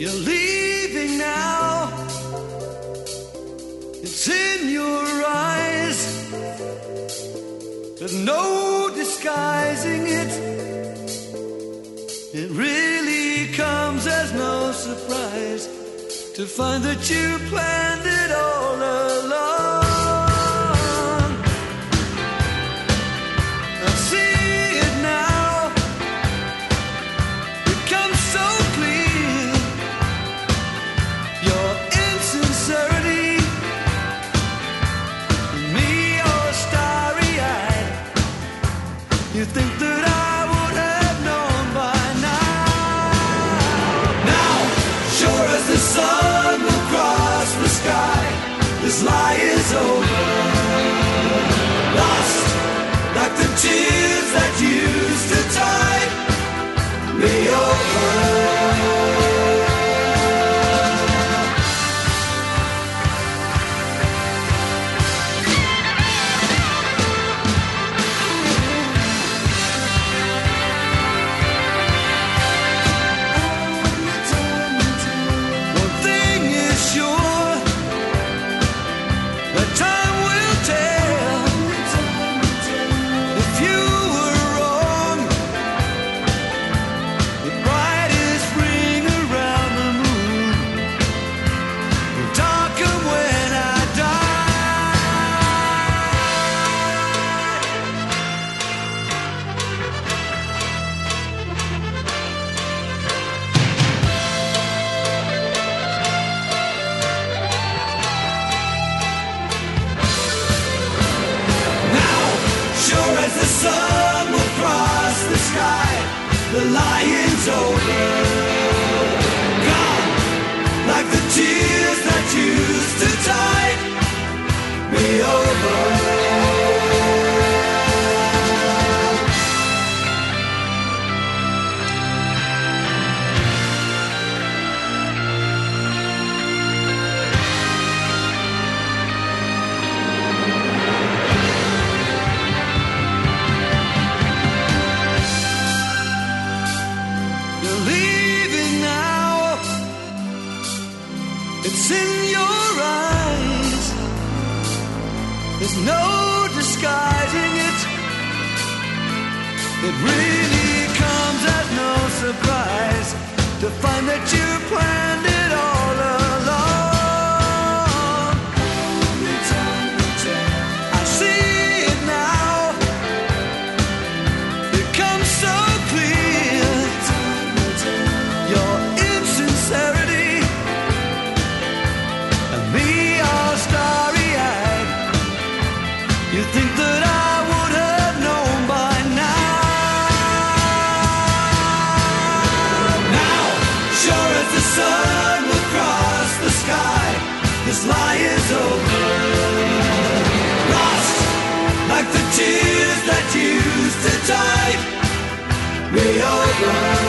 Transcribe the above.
You're leaving now. It's in your eyes. There's no disguising it. It really comes as no surprise to find that you planned it all along. That used sun will cross the sky, the lion's over. It's in your eyes. There's no disguising it. It really comes as no surprise to find that you planned it You think that I would have known by now. Now, sure as the sun will cross the sky, this lie is over. Lost like the tears that used to tide me over.